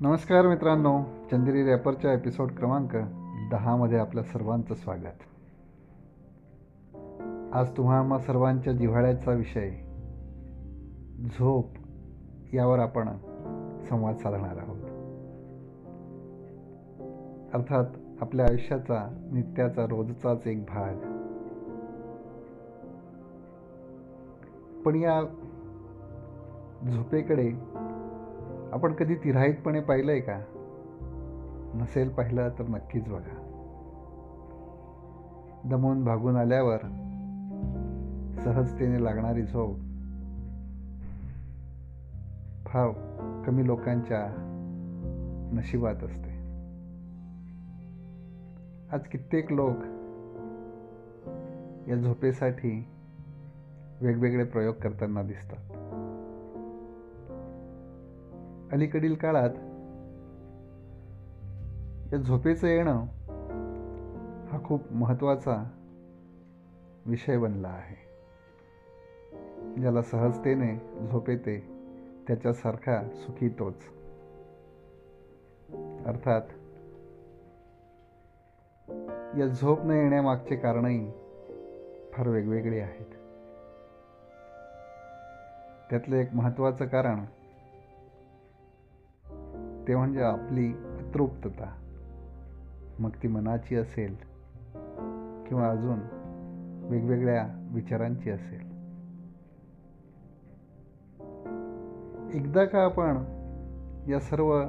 नमस्कार मित्रांनो चंदेरी रॅपरच्या एपिसोड क्रमांक दहामध्ये आपल्या सर्वांचं स्वागत. आज तुम्हा सर्वांच्या जिव्हाळ्याचा विषय झोप यावर आपण संवाद साधणार आहोत. अर्थात आपल्या आयुष्याचा नित्याचा रोजचाच एक भाग. पण या झोपेकडे आपण कधी तिराहितपणे पाहिलं आहे का? नसेल पाहिलं तर नक्कीच बघा. दमून भागून आल्यावर सहजतेने लागणारी झोप फार कमी लोकांच्या नशिबात असते. आज कित्येक लोक या झोपेसाठी वेगवेगळे प्रयोग करताना दिसतात. अलीकडील काळात या झोपेचं येणं हा खूप महत्त्वाचा विषय बनला आहे. ज्याला सहजतेने झोपेते त्याच्यासारखा सुखी तोच. अर्थात या झोप न येण्यामागचे कारणही फार वेगवेगळी आहेत. त्यातलं एक महत्त्वाचं कारण ते म्हणजे आपली अतृप्तता. मग ती मनाची असेल किंवा अजून वेगवेगळ्या विचारांची असेल. एकदा का आपण या सर्व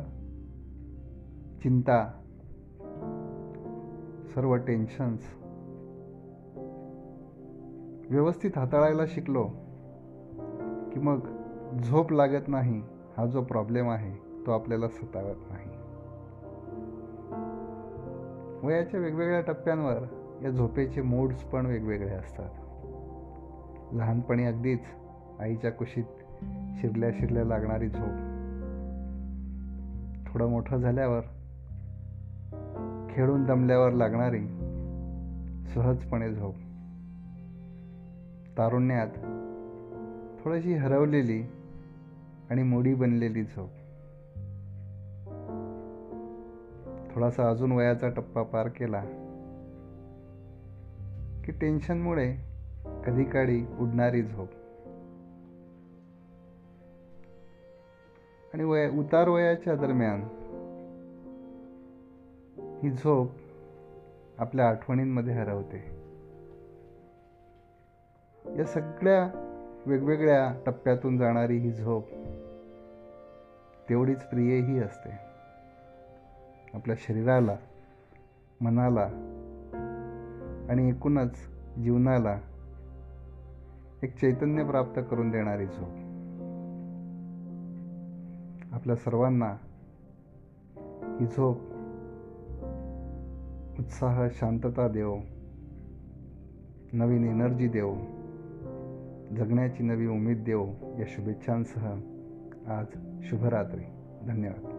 चिंता सर्व टेन्शन्स व्यवस्थित हाताळायला शिकलो की मग झोप लागत नाही हा जो प्रॉब्लेम आहे तो आपल्याला सतावत नाही. वयाच्या वेगवेगळ्या टप्प्यांवर या झोपेचे मूड्स पण वेगवेगळे असतात. लहानपणी अगदीच आईच्या कुशीत शिरल्या शिरल्या लागणारी झोप थोडं मोठं झाल्यावर खेळून दमल्यावर लागणारी सहजपणे झोप. तारुण्यात थोडीशी हरवलेली आणि मोडी बनलेली झोप. थोडासा अजून वयाचा टप्पा पार केला की टेन्शनमुळे कधी काळी उडणारी झोप. आणि वय उतार वयाच्या दरम्यान ही झोप आपल्या आठवणींमध्ये हरवते. या सगळ्या वेगवेगळ्या टप्प्यातून जाणारी ही झोप तेवढीच प्रियही असते. आपल्या शरीराला मनाला आणि एकूणच जीवनाला एक चैतन्य प्राप्त करून देणारी झोप. आपल्या सर्वांना ही झोप उत्साह शांतता देव नवीन एनर्जी देव जगण्याची नवी उमेद देव या शुभेच्छांसह आज शुभरात्री. धन्यवाद.